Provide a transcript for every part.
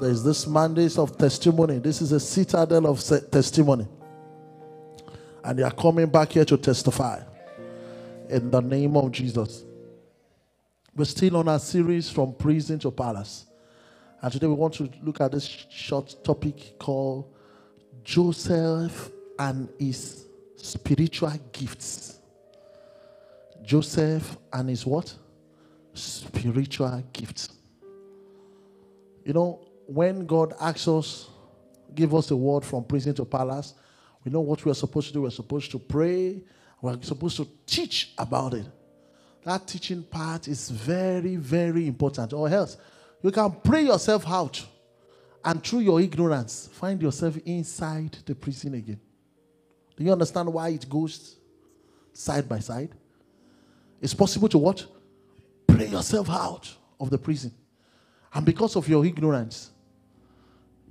There's this mandate of testimony. This is a citadel of testimony. And they are coming back here to testify. In the name of Jesus. We're still on our series from prison to palace. And today we want to look at this short topic called Joseph and his spiritual gifts. Joseph and his what? Spiritual gifts. You know, when God asks us, give us a word from prison to palace, we know what we are supposed to do. We're supposed to pray. We're supposed to teach about it. That teaching part is very, very important. Or else, you can pray yourself out and through your ignorance, find yourself inside the prison again. Do you understand why it goes side by side? It's possible to what? Pray yourself out of the prison. And because of your ignorance,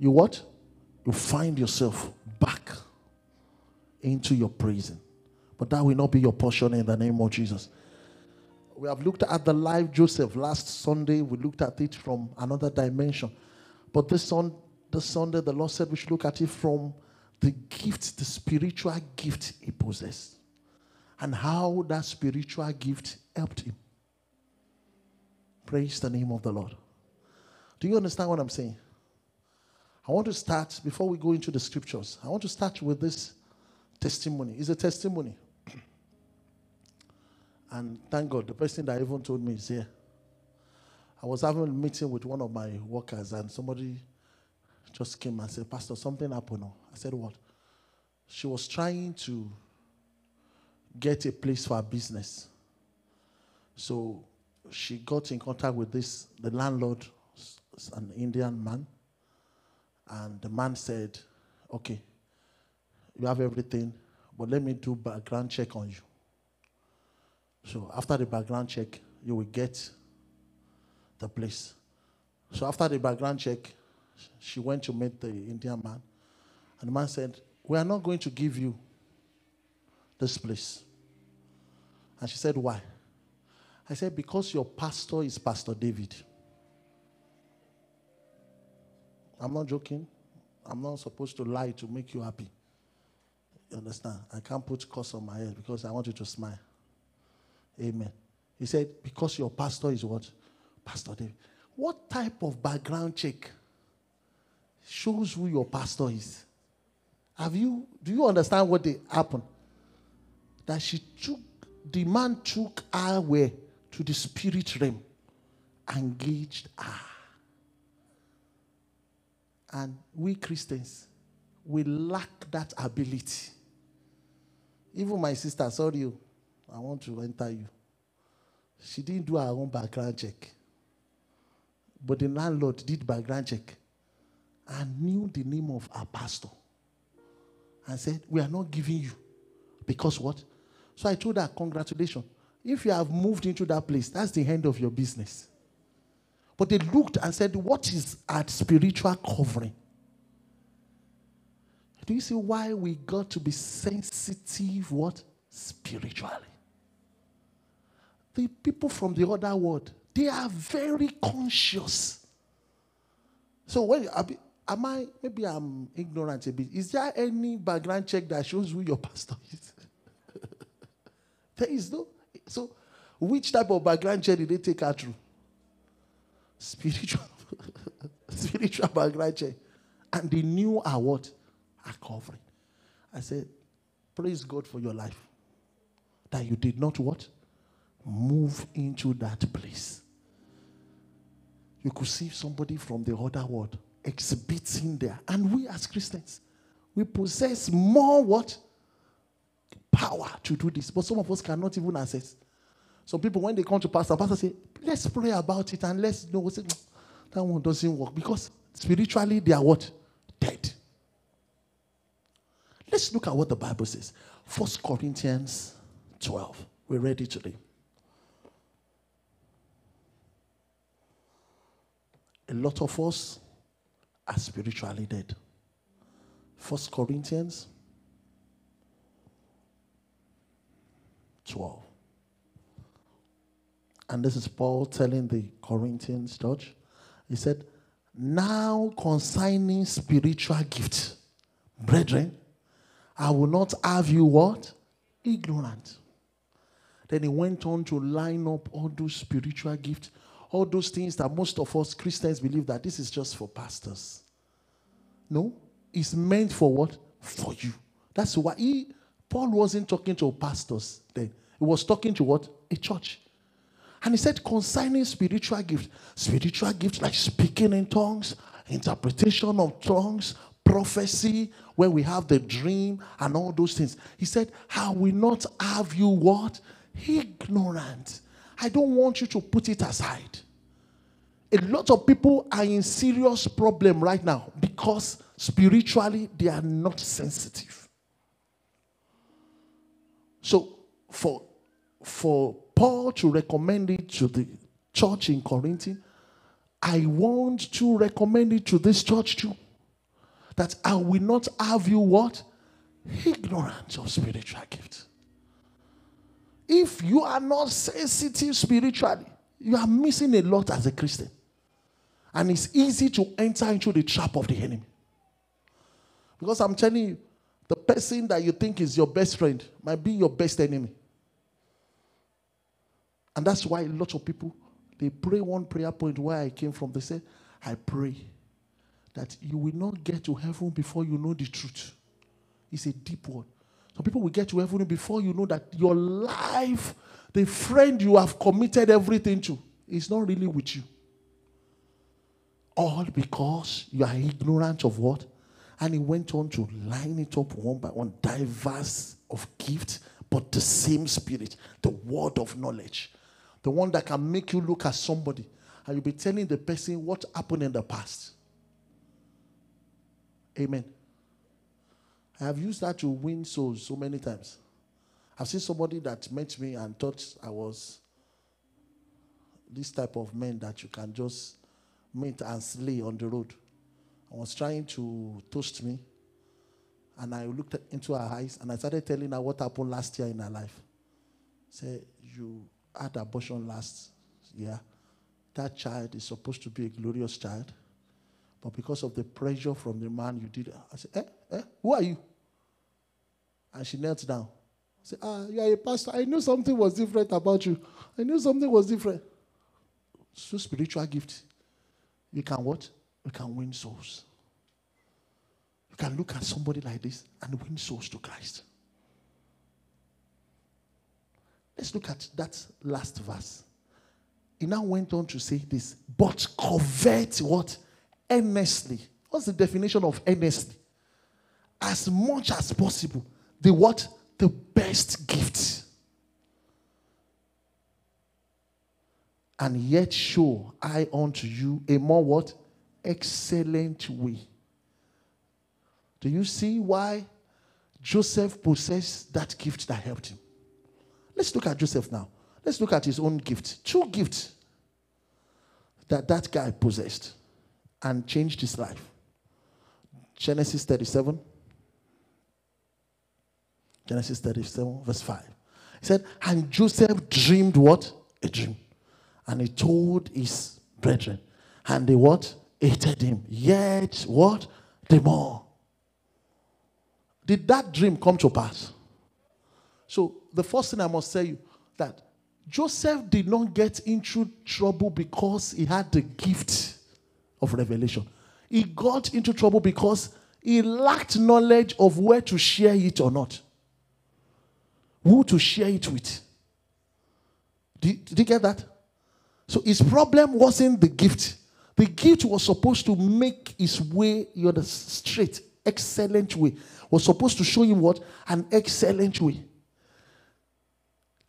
you what? You find yourself back into your prison. But that will not be your portion in the name of Jesus. We have looked at the life Joseph last Sunday. We looked at it from another dimension. But this, son, this Sunday, the Lord said we should look at it from the gift, the spiritual gift he possessed, and how that spiritual gift helped him. Praise the name of the Lord. Do you understand what I'm saying? I want to start, before we go into the scriptures, I want to start with this testimony. It's a testimony. and thank God, the person that even told me is here. I was having a meeting with one of my workers, and somebody just came and said, Pastor, something happened. I said, What? She was trying to get a place for her business. So she got in contact with this, the landlord, an Indian man. And the man said, Okay, you have everything, but let me do background check on you. So after the background check, you will get the place. So after the background check, she went to meet the Indian man. And the man said, We are not going to give you this place. And she said, Why? I said, Because your pastor is Pastor David. I'm not joking. I'm not supposed to lie to make you happy. You understand? I can't put curse on my head because I want you to smile. Amen. He said, Because your pastor is what? Pastor David. What type of background check shows who your pastor is? Have you do you understand what they happened? That she took the man took her where to the spirit realm, engaged her. And we Christians, we lack that ability. Even my sister, sorry you, I want to enter you. She didn't do her own background check. But the landlord did background check and knew the name of our pastor and said, We are not giving you. Because what? So I told her, Congratulations. If you have moved into that place, that's the end of your business. But they looked and said, What is our spiritual covering? Do you see why we got to be sensitive? What? Spiritually. The people from the other world, they are very conscious. So when am I maybe I'm ignorant a bit. Is there any background check that shows who your pastor is? there is no. So which type of background check did they take her through? Spiritual, spiritual background check. And they knew our what? Our covering. I said, Praise God for your life. That you did not what? Move into that place. You could see somebody from the other world exhibiting there. And we as Christians, we possess more what? Power to do this. But some of us cannot even access. Some people, when they come to pastor, pastor say, let's pray about it and let's know. Say, that one doesn't work. Because spiritually, they are what? Dead. Let's look at what the Bible says. First Corinthians 12. We're ready today. A lot of us are spiritually dead. First Corinthians 12. And this is Paul telling the Corinthians church. He said, Now concerning spiritual gifts, brethren, I will not have you what? Ignorant. Then he went on to line up all those spiritual gifts, all those things that most of us Christians believe that this is just for pastors. No, it's meant for what? For you. That's why he, Paul wasn't talking to pastors then. He was talking to what? A church. And he said, concerning spiritual gifts, spiritual gifts like speaking in tongues, interpretation of tongues, prophecy, where we have the dream and all those things. He said, I will not have you what? Ignorant. I don't want you to put it aside. A lot of people are in serious problem right now because spiritually they are not sensitive. So for for Paul to recommend it to the church in Corinth, I want to recommend it to this church too. That I will not have you what? Ignorant of spiritual gifts. If you are not sensitive spiritually, you are missing a lot as a Christian. And it's easy to enter into the trap of the enemy. Because I'm telling you, the person that you think is your best friend might be your best enemy. And that's why a lot of people they pray one prayer point where I came from. They say, I pray that you will not get to heaven before you know the truth. It's a deep word. Some people will get to heaven before you know that your life, the friend you have committed everything to, is not really with you. All because you are ignorant of what? And he went on to line it up one by one, diverse of gifts, but the same spirit, the word of knowledge. The one that can make you look at somebody and you'll be telling the person what happened in the past. Amen. I have used that to win souls so many times. I've seen somebody that met me and thought I was this type of man that you can just meet and slay on the road. I was trying to toast me, and I looked into her eyes and I started telling her what happened last year in her life. Say, you had abortion last year. That child is supposed to be a glorious child. But because of the pressure from the man you did, I said, eh, eh, who are you? And she knelt down. I said, ah, you are a pastor. I knew something was different about you. I knew something was different. So spiritual gift. You can what? You can win souls. You can look at somebody like this and win souls to Christ. Let's look at that last verse. He now went on to say this, but covet what? Earnestly. What's the definition of earnestly? As much as possible. The what? The best gift. And yet show I unto you a more what? Excellent way. Do you see why Joseph possessed that gift that helped him? Let's look at Joseph now. Let's look at his own gift. Two gifts that that guy possessed and changed his life. Genesis 37. Genesis 37, verse 5. He said, And Joseph dreamed what? A dream. And he told his brethren. And they what? Hated him. Yet what? The more. Did that dream come to pass? So the first thing I must tell you that Joseph did not get into trouble because he had the gift of revelation. He got into trouble because he lacked knowledge of where to share it or not. Who to share it with. Did, did you get that? So his problem wasn't the gift. The gift was supposed to make his way, you know, straight, excellent way. Was supposed to show him what? An excellent way.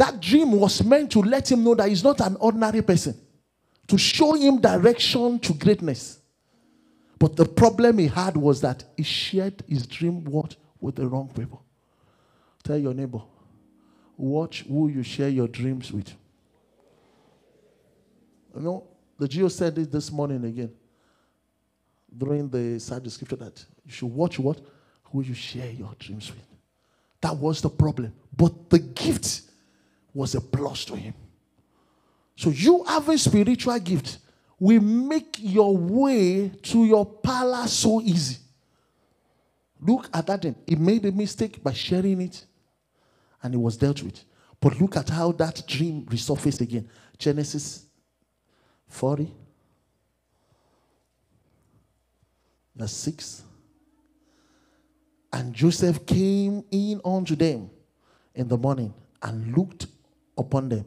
That dream was meant to let him know that he's not an ordinary person, to show him direction to greatness. But the problem he had was that he shared his dream what with the wrong people. Tell your neighbor, watch who you share your dreams with. You know, the Geo said it this morning again during the side scripture that you should watch what who you share your dreams with. That was the problem. But the gift was a plus to him. So you have a spiritual gift will make your way to your palace so easy. Look at that thing. He made a mistake by sharing it and it was dealt with. But look at how that dream resurfaced again. Genesis 40, verse 6. And Joseph came in unto them in the morning and looked upon them,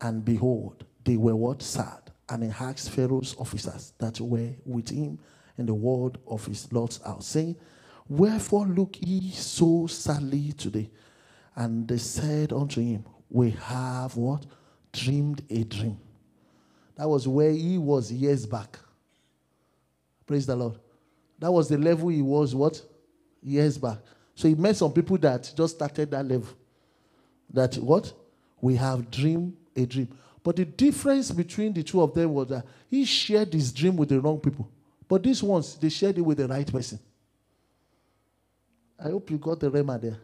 and behold, they were what? Sad. And he asked Pharaoh's officers that were with him in the ward of his Lord's house, saying, Wherefore look ye so sadly today? And they said unto him, We have what? Dreamed a dream. That was where he was years back. Praise the Lord. That was the level he was what? Years back. So he met some people that just started that level. That what? We have dreamed a dream. But the difference between the two of them was that he shared his dream with the wrong people. But these ones, they shared it with the right person. I hope you got the rhema there.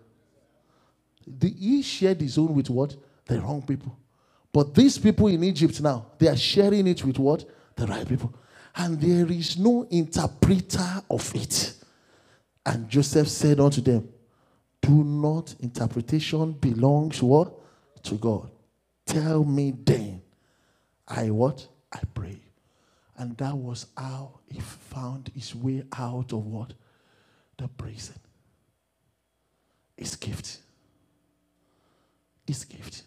The, he shared his own with what? The wrong people. But these people in Egypt now, they are sharing it with what? The right people. And there is no interpreter of it. And Joseph said unto them, Do not interpretation belongs what? To God. Tell me then. I what? I pray. And that was how he found his way out of what? The prison. His gift. His gift.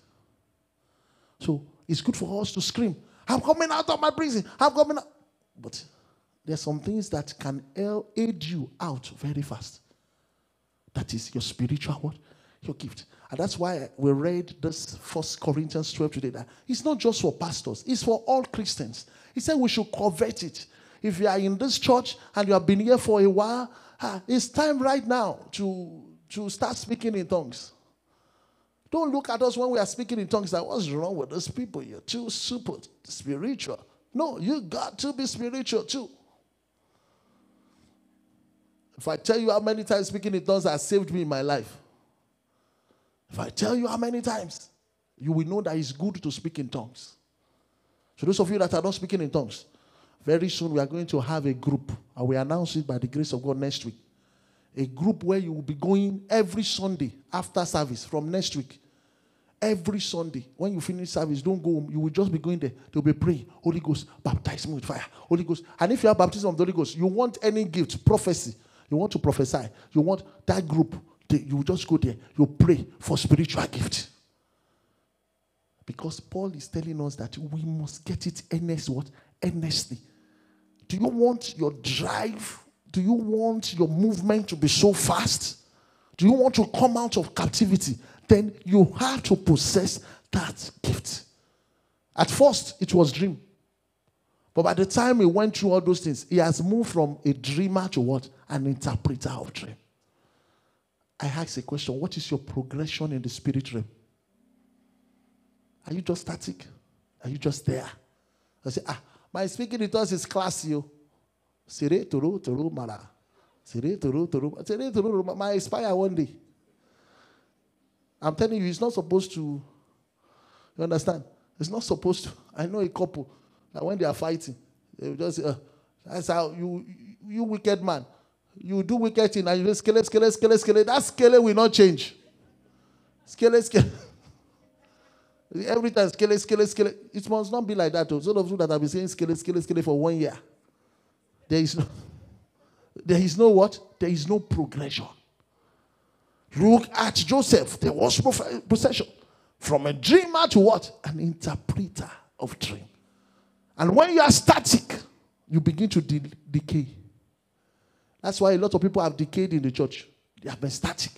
So it's good for us to scream, I'm coming out of my prison. I'm coming out. But there's some things that can aid you out very fast. That is your spiritual what? Your gift. And that's why we read this First Corinthians 12 today. That it's not just for pastors, it's for all Christians. He said we should covet it. If you are in this church and you have been here for a while, it's time right now to, to start speaking in tongues. Don't look at us when we are speaking in tongues like, what's wrong with those people? You're too super spiritual. No, you got to be spiritual too. If I tell you how many times speaking in tongues has saved me in my life, if I tell you how many times, you will know that it's good to speak in tongues. So, those of you that are not speaking in tongues, very soon we are going to have a group, and we announce it by the grace of God next week. A group where you will be going every Sunday after service from next week. Every Sunday, when you finish service, don't go home. You will just be going there. They'll be praying. Holy Ghost, baptize me with fire. Holy Ghost. And if you have baptism of the Holy Ghost, you want any gift, prophecy, you want to prophesy, you want that group you just go there, you pray for spiritual gift. Because Paul is telling us that we must get it earnest, what? Earnestly. Do you want your drive? Do you want your movement to be so fast? Do you want to come out of captivity? Then you have to possess that gift. At first, it was dream. But by the time he went through all those things, he has moved from a dreamer to what? An interpreter of dream. I ask a question What is your progression in the spirit realm? Are you just static? Are you just there? I say, ah, my speaking in tongues is classy. Sire turu turu mara. Sire turu my expire one day. I'm telling you, it's not supposed to. You understand? It's not supposed to. I know a couple that when they are fighting, they just say, uh, that's how you, you wicked man. You do wicked thing and you just scale, scale, scale, scale. That scale will not change. Scale, scale. Every time scale, scale, scale. It must not be like that. Those of you that have been saying scale, scale, scale for one year. There is no there is no what? There is no progression. Look at Joseph. There was possession. From a dreamer to what? An interpreter of dream. And when you are static, you begin to de- decay. That's why a lot of people have decayed in the church. They have been static.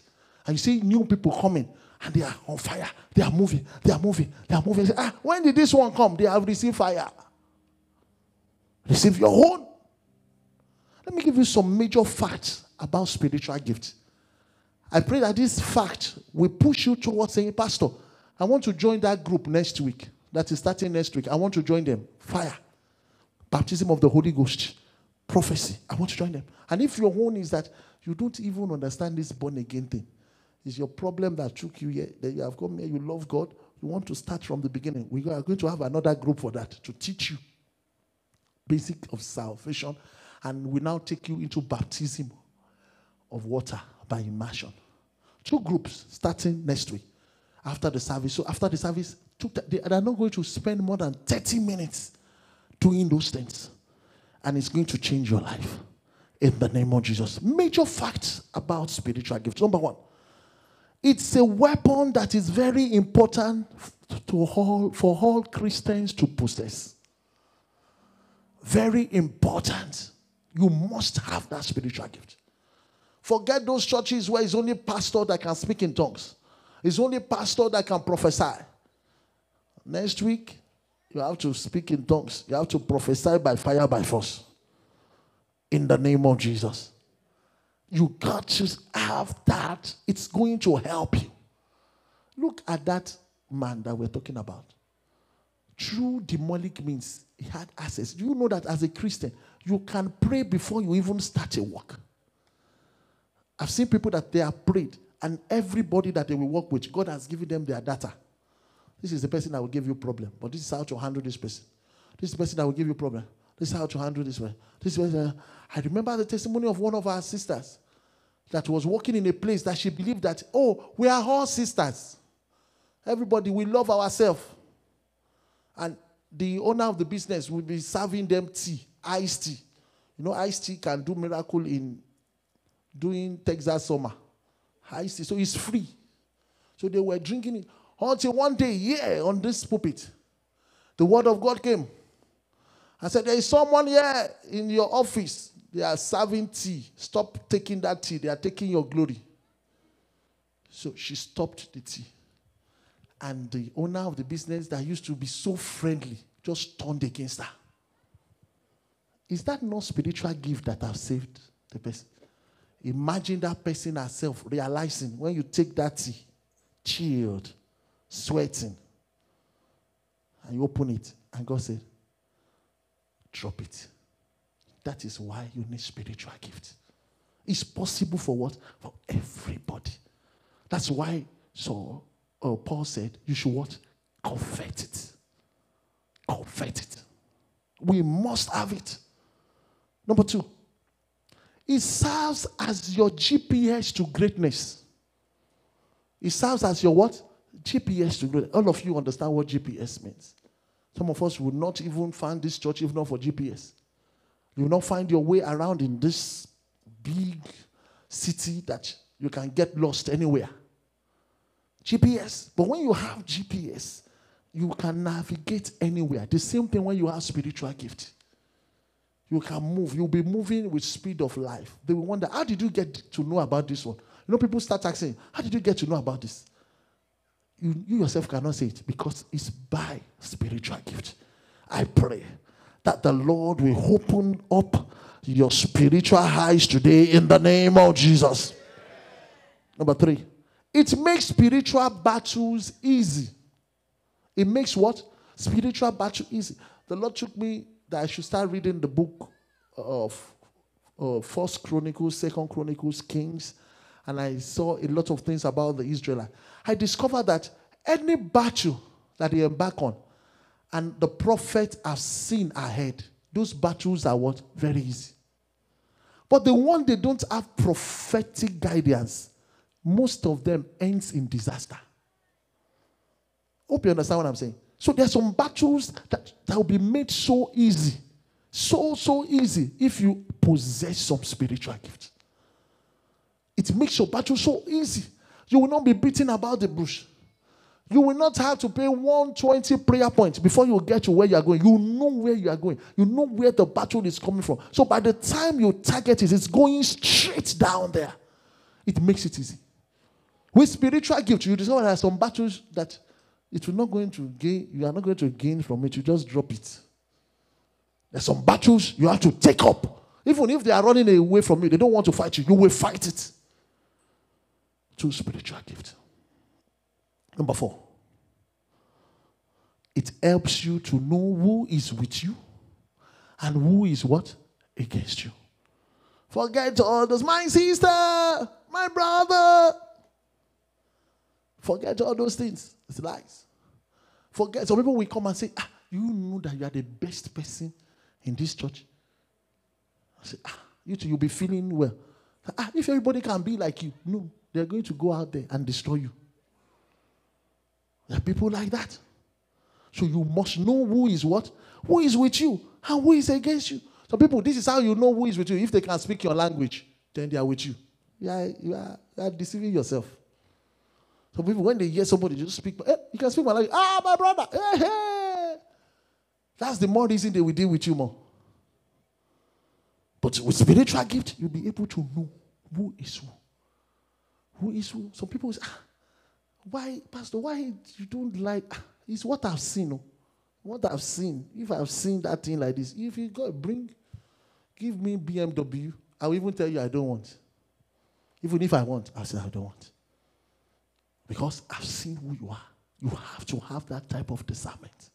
And you see new people coming and they are on fire. They are moving. They are moving. They are moving. Say, ah, when did this one come? They have received fire. Receive your own. Let me give you some major facts about spiritual gifts. I pray that this fact will push you towards saying, Pastor, I want to join that group next week. That is starting next week. I want to join them. Fire. Baptism of the Holy Ghost prophecy. I want to join them. And if your own is that you don't even understand this born again thing, it's your problem that took you here, that you have come here, you love God, you want to start from the beginning. We are going to have another group for that to teach you basic of salvation, and we now take you into baptism of water by immersion. Two groups starting next week after the service. So after the service, they are not going to spend more than 30 minutes doing those things. And it's going to change your life in the name of Jesus. Major facts about spiritual gifts. Number one, it's a weapon that is very important to all, for all Christians to possess. Very important. You must have that spiritual gift. Forget those churches where it's only pastor that can speak in tongues. It's only pastor that can prophesy. Next week, you have to speak in tongues. You have to prophesy by fire, by force. In the name of Jesus. You got to have that. It's going to help you. Look at that man that we're talking about. Through demonic means, he had access. Do you know that as a Christian, you can pray before you even start a work? I've seen people that they are prayed, and everybody that they will work with, God has given them their data. This is the person that will give you problem, but this is how to handle this person. This is the person that will give you problem. This is how to handle this way. This is uh, I remember the testimony of one of our sisters that was working in a place that she believed that, oh, we are all sisters. Everybody, we love ourselves. And the owner of the business will be serving them tea, iced tea. You know, iced tea can do miracle in doing Texas summer. Iced tea. So it's free. So they were drinking it. Until one day, yeah, on this pulpit, the word of God came. I said, There is someone here in your office. They are serving tea. Stop taking that tea. They are taking your glory. So she stopped the tea. And the owner of the business that used to be so friendly just turned against her. Is that not spiritual gift that have saved the person? Imagine that person herself realizing when you take that tea, chilled, sweating, and you open it, and God said, drop it. That is why you need spiritual gifts. It's possible for what? For everybody. That's why so uh, Paul said you should what? Covet it. Covet it. We must have it. Number two, it serves as your GPS to greatness. It serves as your what? GPS to greatness. All of you understand what GPS means. Some of us would not even find this church if not for GPS. You will not find your way around in this big city that you can get lost anywhere. GPS. But when you have GPS, you can navigate anywhere. The same thing when you have spiritual gift. You can move. You'll be moving with speed of life. They will wonder, how did you get to know about this one? You know, people start asking, how did you get to know about this? You, you yourself cannot say it because it's by spiritual gift. I pray that the Lord will open up your spiritual eyes today in the name of Jesus. Number three, it makes spiritual battles easy. It makes what? Spiritual battle easy. The Lord took me that I should start reading the book of uh, First Chronicles, Second Chronicles, Kings, and I saw a lot of things about the Israelites. I discovered that any battle that they embark on, and the prophet has seen ahead, those battles are what? Very easy. But the one they don't have prophetic guidance, most of them ends in disaster. Hope you understand what I'm saying. So there are some battles that, that will be made so easy. So, so easy if you possess some spiritual gift. It makes your battle so easy. You will not be beating about the bush. You will not have to pay 120 prayer points before you get to where you are going. You know where you are going. You know where the battle is coming from. So by the time you target it, it's going straight down there. It makes it easy. With spiritual gift, you discover there are some battles that it will not going to gain, you are not going to gain from it. You just drop it. There's some battles you have to take up. Even if they are running away from you, they don't want to fight you, you will fight it. Through spiritual gift. Number four, it helps you to know who is with you and who is what? Against you. Forget all those, my sister, my brother. Forget all those things. It's lies. Forget. Some people will come and say, ah, you know that you are the best person in this church. I said, ah, you two, you'll be feeling well. Ah, if everybody can be like you, no, they're going to go out there and destroy you. There are people like that. So you must know who is what, who is with you, and who is against you. Some people, this is how you know who is with you. If they can speak your language, then they are with you. You are, you are, you are deceiving yourself. Some people, when they hear somebody just speak, eh, you can speak my language. Ah, my brother. Hey, hey. That's the more reason they will deal with you more. But with spiritual gift, you'll be able to know who is who. Who is who? Some people say, ah, why, Pastor, why you don't like? Ah, it's what I've seen. Oh. What I've seen. If I've seen that thing like this, if you got bring, give me BMW, I'll even tell you I don't want. Even if I want, I'll say I don't want. Because I've seen who you are. You have to have that type of discernment.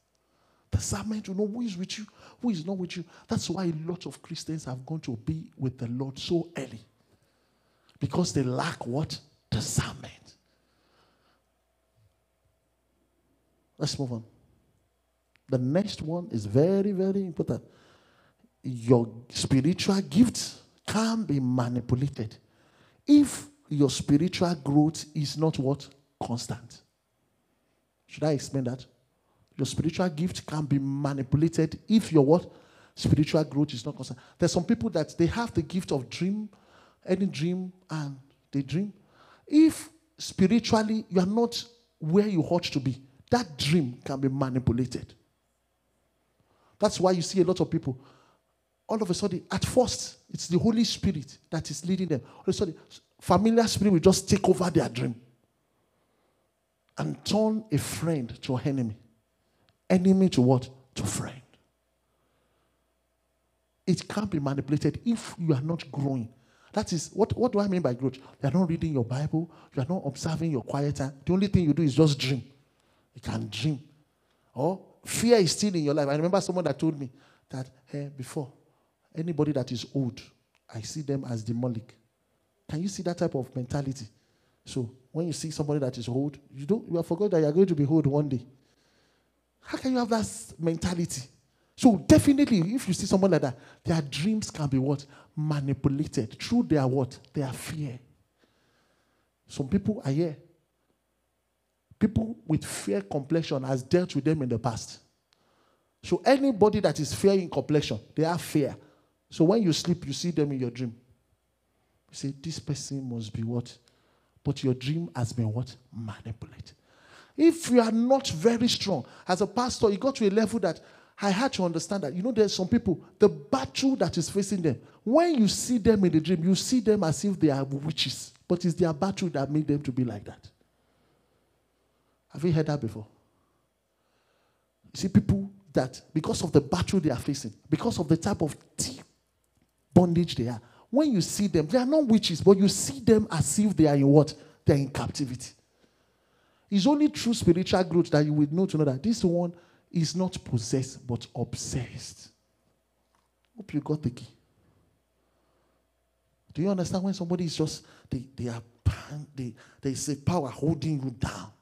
Discernment to know who is with you, who is not with you. That's why a lot of Christians have gone to be with the Lord so early. Because they lack what? Discernment. Let's move on. The next one is very, very important. Your spiritual gifts can be manipulated if your spiritual growth is not what? Constant. Should I explain that? Your spiritual gift can be manipulated if your what? Spiritual growth is not constant. There's some people that they have the gift of dream, any dream, and they dream. If spiritually you are not where you ought to be, that dream can be manipulated. That's why you see a lot of people. All of a sudden, at first, it's the Holy Spirit that is leading them. All of a sudden, familiar spirit will just take over their dream and turn a friend to an enemy. Enemy to what? To friend. It can't be manipulated if you are not growing. That is, what, what do I mean by growth? You are not reading your Bible, you are not observing your quiet time. The only thing you do is just dream. You can dream. Or fear is still in your life. I remember someone that told me that hey, eh, before, anybody that is old, I see them as demonic. Can you see that type of mentality? So when you see somebody that is old, you don't you have forgot that you are going to be old one day. How can you have that mentality? So definitely, if you see someone like that, their dreams can be what? Manipulated through their what? Their fear. Some people are here. People with fear complexion has dealt with them in the past. So anybody that is fear in complexion, they have fear. So when you sleep, you see them in your dream. You say, this person must be what? But your dream has been what? Manipulated. If you are not very strong, as a pastor, you got to a level that I had to understand that. You know, there's some people, the battle that is facing them, when you see them in the dream, you see them as if they are witches. But it's their battle that made them to be like that. Have you heard that before? You see, people that, because of the battle they are facing, because of the type of deep bondage they are, when you see them, they are not witches, but you see them as if they are in what? They are in captivity. It's only through spiritual growth that you will know to know that this one is not possessed, but obsessed. Hope you got the key. Do you understand when somebody is just, they, they are, they, they say power holding you down.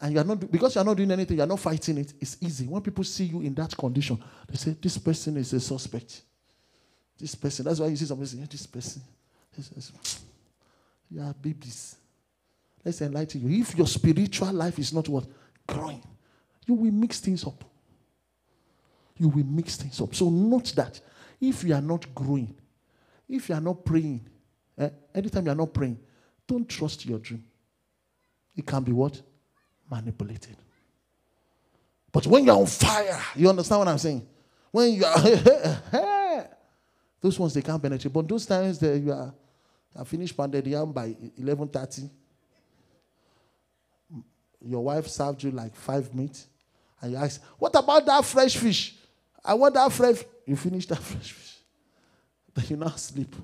And you are not, because you are not doing anything, you are not fighting it, it's easy. When people see you in that condition, they say, this person is a suspect. This person, that's why you see somebody say, this person, this person. You are babies. Let's enlighten you. If your spiritual life is not what? Growing, you will mix things up. You will mix things up. So note that if you are not growing, if you are not praying, eh, anytime you are not praying, don't trust your dream. It can be what? Manipulated. But when you're on fire, you understand what I'm saying? When you are Those ones they can't penetrate. But those times that you are, are finished pounded yam by 11.30, your wife served you like five minutes, and you ask, what about that fresh fish? I want that fresh. You finish that fresh fish. Then you now sleep.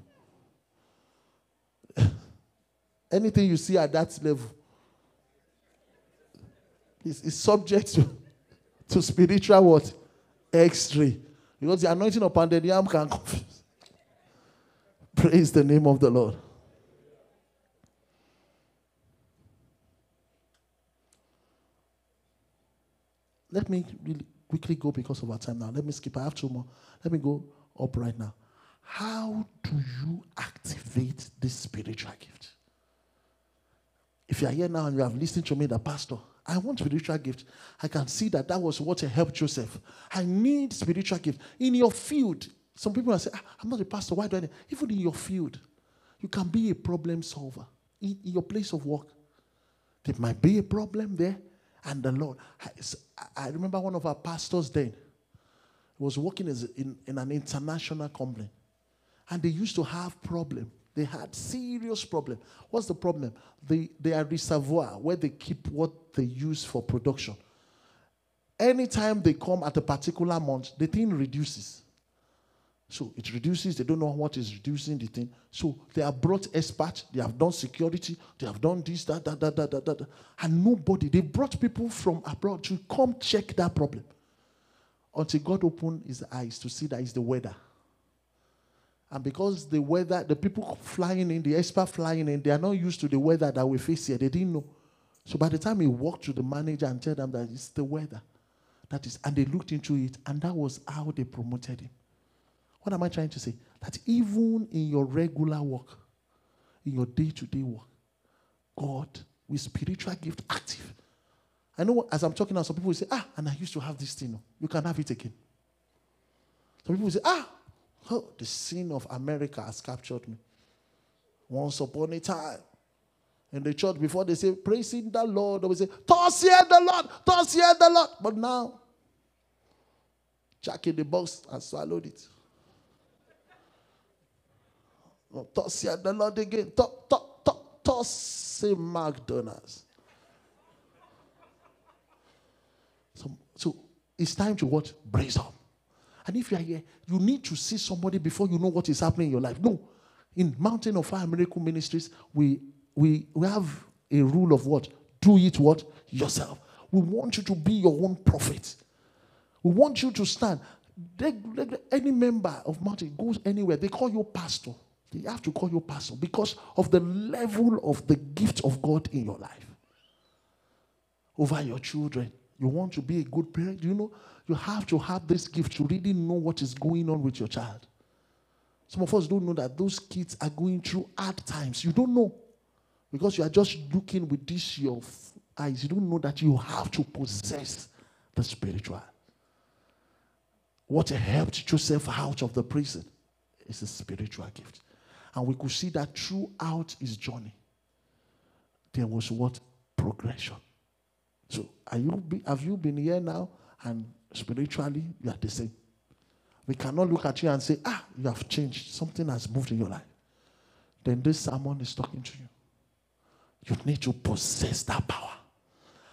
Anything you see at that level is, is subject to, to spiritual what? X-ray. Because the anointing of pounded yam can confuse. Praise the name of the Lord. Let me really quickly go because of our time now. Let me skip. I have two more. Let me go up right now. How do you activate this spiritual gift? If you are here now and you have listened to me, the pastor, I want spiritual gift. I can see that that was what helped Joseph. I need spiritual gift in your field. Some people will say, ah, "I'm not a pastor. Why do I?" Need? Even in your field, you can be a problem solver in, in your place of work. There might be a problem there, and the Lord. I, I remember one of our pastors then was working as in, in an international company, and they used to have problem. They had serious problem. What's the problem? The, their reservoir where they keep what they use for production. Anytime they come at a particular month, the thing reduces. So it reduces, they don't know what is reducing the thing. So they have brought experts, they have done security, they have done this, that, that, that, that, that, that. And nobody, they brought people from abroad to come check that problem. Until God opened his eyes to see that it's the weather. And because the weather, the people flying in, the expert flying in, they are not used to the weather that we face here. They didn't know. So by the time he walked to the manager and told them that it's the weather, that is, and they looked into it, and that was how they promoted him. What am I trying to say? That even in your regular work, in your day-to-day work, God with spiritual gift active. I know as I'm talking now, some people will say, ah, and I used to have this thing. You can have it again. Some people will say, ah, Oh, the sin of America has captured me. Once upon a time, in the church, before they say, praising the Lord, they will say, Thus hear the Lord, thus hear the Lord. But now, Jack in the box has swallowed it. Thus hear the Lord again. Thus say McDonald's. So, so it's time to what? Brace up. And if you are here, you need to see somebody before you know what is happening in your life. No. In Mountain of Fire Miracle Ministries, we, we, we have a rule of what? Do it what? Yourself. We want you to be your own prophet. We want you to stand. They, they, any member of Mountain goes anywhere, they call you pastor. They have to call you pastor because of the level of the gift of God in your life. Over your children. You want to be a good parent. You know, you have to have this gift to really know what is going on with your child. Some of us don't know that those kids are going through hard times. You don't know. Because you are just looking with this your eyes. You don't know that you have to possess the spiritual. What helped Joseph out of the prison is a spiritual gift. And we could see that throughout his journey, there was what? Progression. So are you be, have you been here now and spiritually you are the same? We cannot look at you and say, ah, you have changed. Something has moved in your life. Then this sermon is talking to you. You need to possess that power.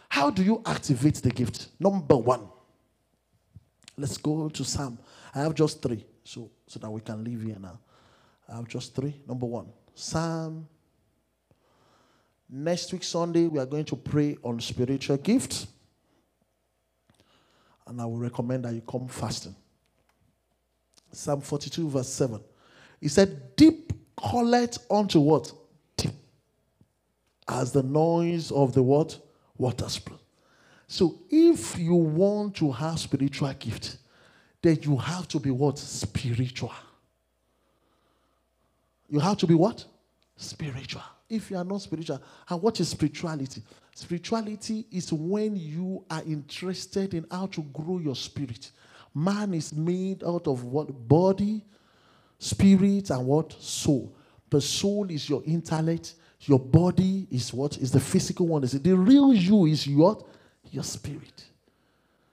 How do you activate the gift? Number one. Let's go to Psalm. I have just three, so, so that we can leave here now. Have just three. Number one, Psalm Next week, Sunday, we are going to pray on spiritual gifts. And I will recommend that you come fasting. Psalm 42, verse 7. He said, Deep calleth unto what? Deep. As the noise of the what? Water spout. So if you want to have spiritual gift, then you have to be what? Spiritual. You have to be what? Spiritual if you are not spiritual. And what is spirituality? Spirituality is when you are interested in how to grow your spirit. Man is made out of what? Body, spirit, and what? Soul. The soul is your intellect. Your body is what? Is the physical one. The real you is your, your spirit.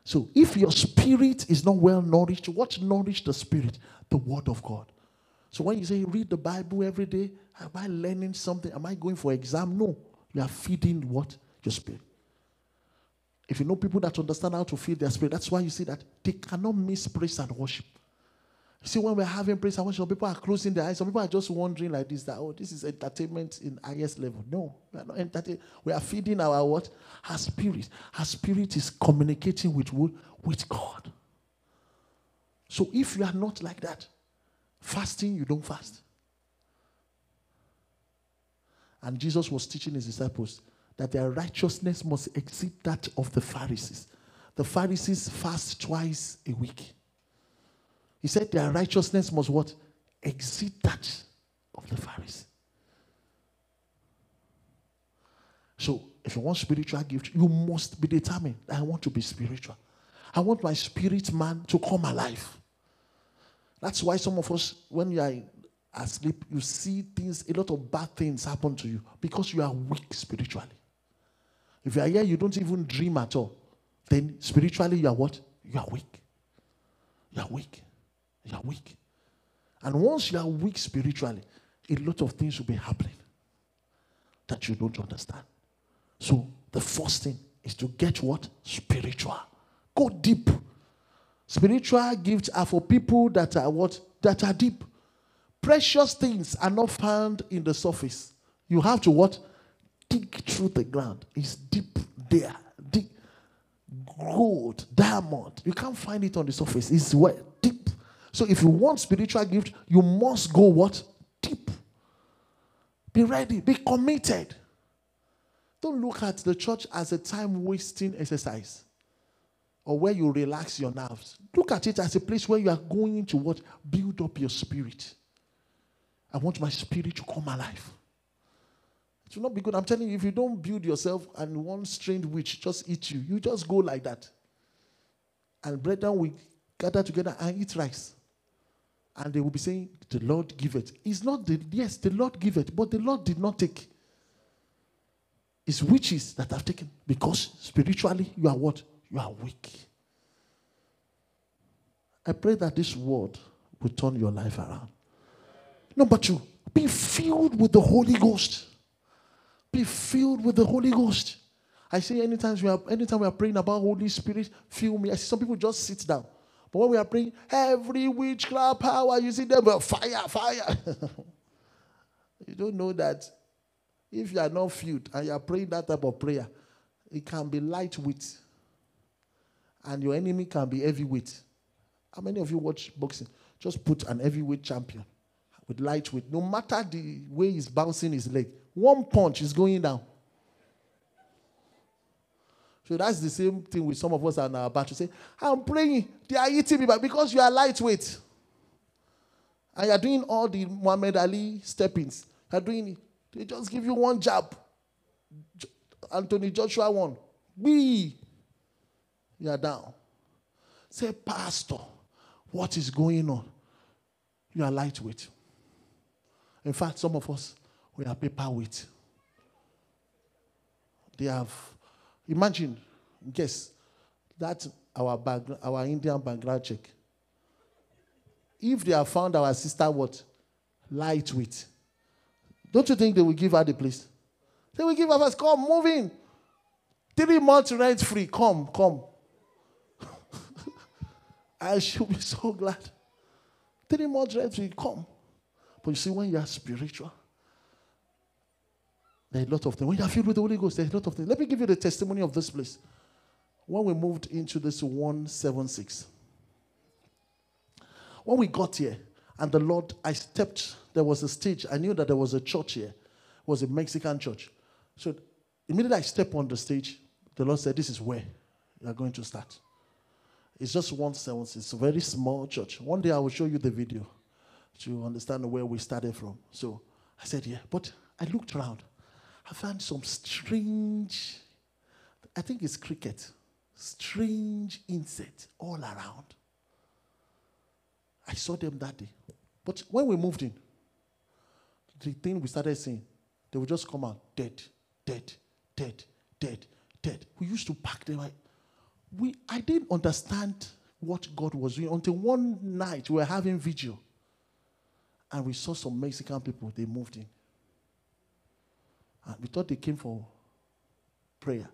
So if your spirit is not well nourished, what nourished the spirit? The word of God. So when you say read the Bible every day, am I learning something? Am I going for exam? No. You are feeding what? Your spirit. If you know people that understand how to feed their spirit, that's why you see that they cannot miss praise and worship. You see, when we're having praise and worship, some people are closing their eyes. Some people are just wondering like this, that, oh, this is entertainment in highest level. No, we are not entertaining. We are feeding our what? Our spirit. Our spirit is communicating with, with God. So if you are not like that, Fasting, you don't fast. And Jesus was teaching his disciples that their righteousness must exceed that of the Pharisees. the Pharisees fast twice a week. He said their righteousness must what? Exceed that of the Pharisees. So, if you want spiritual gift, you must be determined. I want to be spiritual. I want my spirit man to come alive. That's why some of us, when you are asleep, you see things, a lot of bad things happen to you because you are weak spiritually. If you are here, you don't even dream at all. Then spiritually, you are what? You are weak. You are weak. You are weak. And once you are weak spiritually, a lot of things will be happening that you don't understand. So the first thing is to get what? Spiritual. Go deep. Spiritual gifts are for people that are what? That are deep. Precious things are not found in the surface. You have to what? Dig through the ground. It's deep there. Deep. Gold, diamond. You can't find it on the surface. It's where deep. So if you want spiritual gift, you must go what? Deep. Be ready. Be committed. Don't look at the church as a time wasting exercise or where you relax your nerves. Look at it as a place where you are going to what? Build up your spirit. I want my spirit to come alive. It will not be good. I'm telling you, if you don't build yourself and one strange witch just eat you, you just go like that. And brethren will gather together and eat rice. And they will be saying, The Lord give it. It's not the yes, the Lord give it, but the Lord did not take. It's witches that have taken because spiritually you are what? You are weak. I pray that this word will turn your life around. Number two, be filled with the Holy Ghost. Be filled with the Holy Ghost. I say anytime we are anytime we are praying about Holy Spirit, fill me. I see some people just sit down. But when we are praying, every witchcraft power, you see them, fire, fire. you don't know that if you are not filled and you are praying that type of prayer, it can be lightweight. And your enemy can be heavyweight. How many of you watch boxing? Just put an heavyweight champion with lightweight. No matter the way he's bouncing his leg, one punch is going down. So that's the same thing with some of us are about to say, I'm praying, they are eating me, but because you are lightweight. And you're doing all the Muhammad Ali steppings. You're doing it. They just give you one jab. Anthony Joshua won. We, you are down. Say, Pastor, what is going on? You are lightweight. In fact, some of us, we are paperweight. They have, imagine, guess, that our background, our Indian background check. If they have found our sister what? Lightweight. Don't you think they will give her the place? They will give her. Come, move in. Three months rent free. Come, come. I should be so glad. Three more rent will Come. But you see, when you are spiritual, there are a lot of things. When you are filled with the Holy Ghost, there are a lot of things. Let me give you the testimony of this place. When we moved into this 176, when we got here, and the Lord, I stepped, there was a stage. I knew that there was a church here. It was a Mexican church. So immediately I stepped on the stage, the Lord said, This is where you are going to start. It's just one sentence. It's a very small church. One day I will show you the video to understand where we started from. So I said, Yeah. But I looked around. I found some strange, I think it's cricket, strange insects all around. I saw them that day. But when we moved in, the thing we started seeing, they would just come out dead, dead, dead, dead, dead. We used to pack them. We, I didn't understand what God was doing until one night we were having vigil. And we saw some Mexican people, they moved in. And we thought they came for prayer.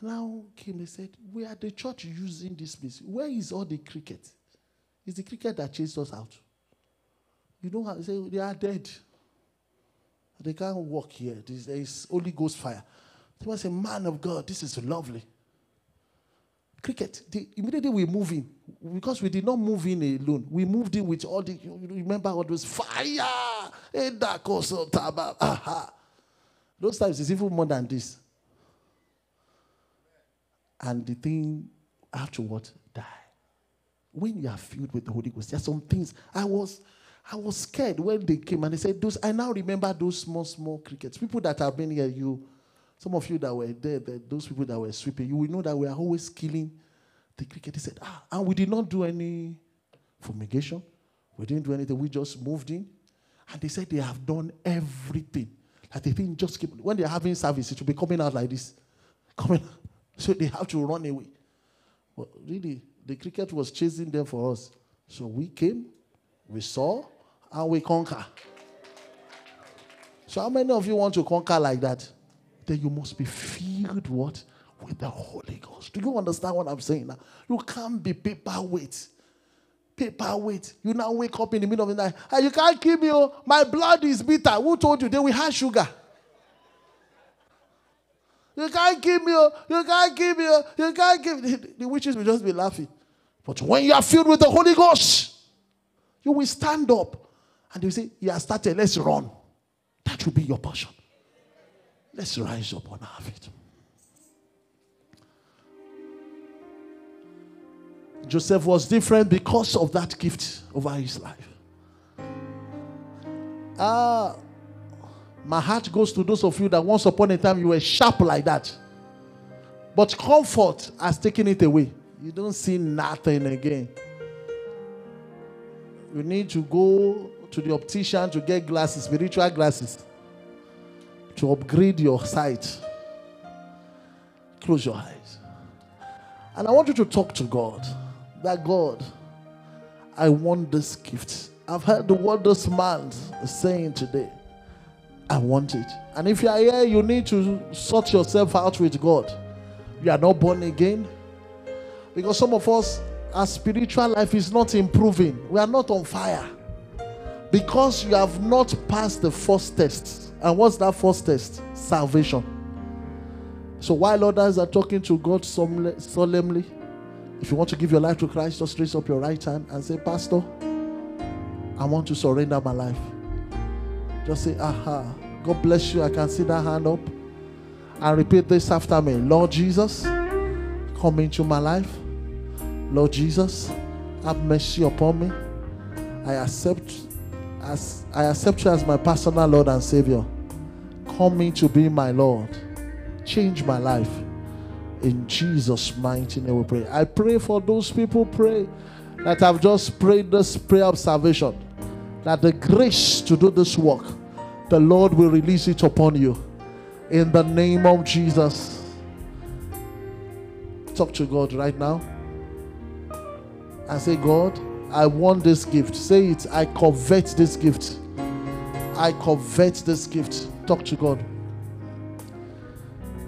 Now came, they said, We are the church using this place. Where is all the cricket? It's the cricket that chased us out. You know how say they are dead. They can't walk here. there is Holy Ghost fire. They must say, Man of God, this is lovely. Cricket. Immediately we move in. Because we did not move in alone. We moved in with all the you remember all those fire. Those times is even more than this. And the thing what? Die. When you are filled with the Holy Ghost, there are some things I was I was scared when they came and they said those I now remember those small, small crickets. People that have been here, you some of you that were there, the, those people that were sweeping, you will know that we are always killing the cricket. They said, ah, and we did not do any fumigation. We didn't do anything. We just moved in. And they said they have done everything. Like the thing just keep when they're having service, it will be coming out like this. Coming so they have to run away. But really, the cricket was chasing them for us. So we came, we saw, and we conquer. So how many of you want to conquer like that? Then you must be filled what? With the Holy Ghost. Do you understand what I'm saying now? You can't be paperweight. Paperweight. You now wake up in the middle of the night. Hey, you can't kill me. Oh. My blood is bitter. Who told you? Then we have sugar. You can't kill me. Oh. You can't kill me. Oh. You can't kill me. The witches will just be laughing. But when you are filled with the Holy Ghost, you will stand up and you say, You have started, let's run. That will be your portion. Let's rise up on our feet. Joseph was different because of that gift over his life. Ah, my heart goes to those of you that once upon a time you were sharp like that. But comfort has taken it away. You don't see nothing again. You need to go to the optician to get glasses, spiritual glasses, to upgrade your sight. Close your eyes. And I want you to talk to God. That God, I want this gift. I've heard the word this man is saying today. I want it. And if you are here, you need to sort yourself out with God. You are not born again. Because some of us, our spiritual life is not improving. We are not on fire. Because you have not passed the first test. And what's that first test? Salvation. So while others are talking to God solemnly, if you want to give your life to Christ, just raise up your right hand and say, Pastor, I want to surrender my life. Just say, Aha. God bless you. I can see that hand up. And repeat this after me Lord Jesus, come into my life. Lord Jesus, have mercy upon me. I accept as I accept you as my personal Lord and Savior. Come in to be my Lord. Change my life. In Jesus' mighty name we pray. I pray for those people pray that have just prayed this prayer of salvation. That the grace to do this work, the Lord will release it upon you. In the name of Jesus. Talk to God right now. And say, God, I want this gift. Say it. I covet this gift. I covet this gift. Talk to God.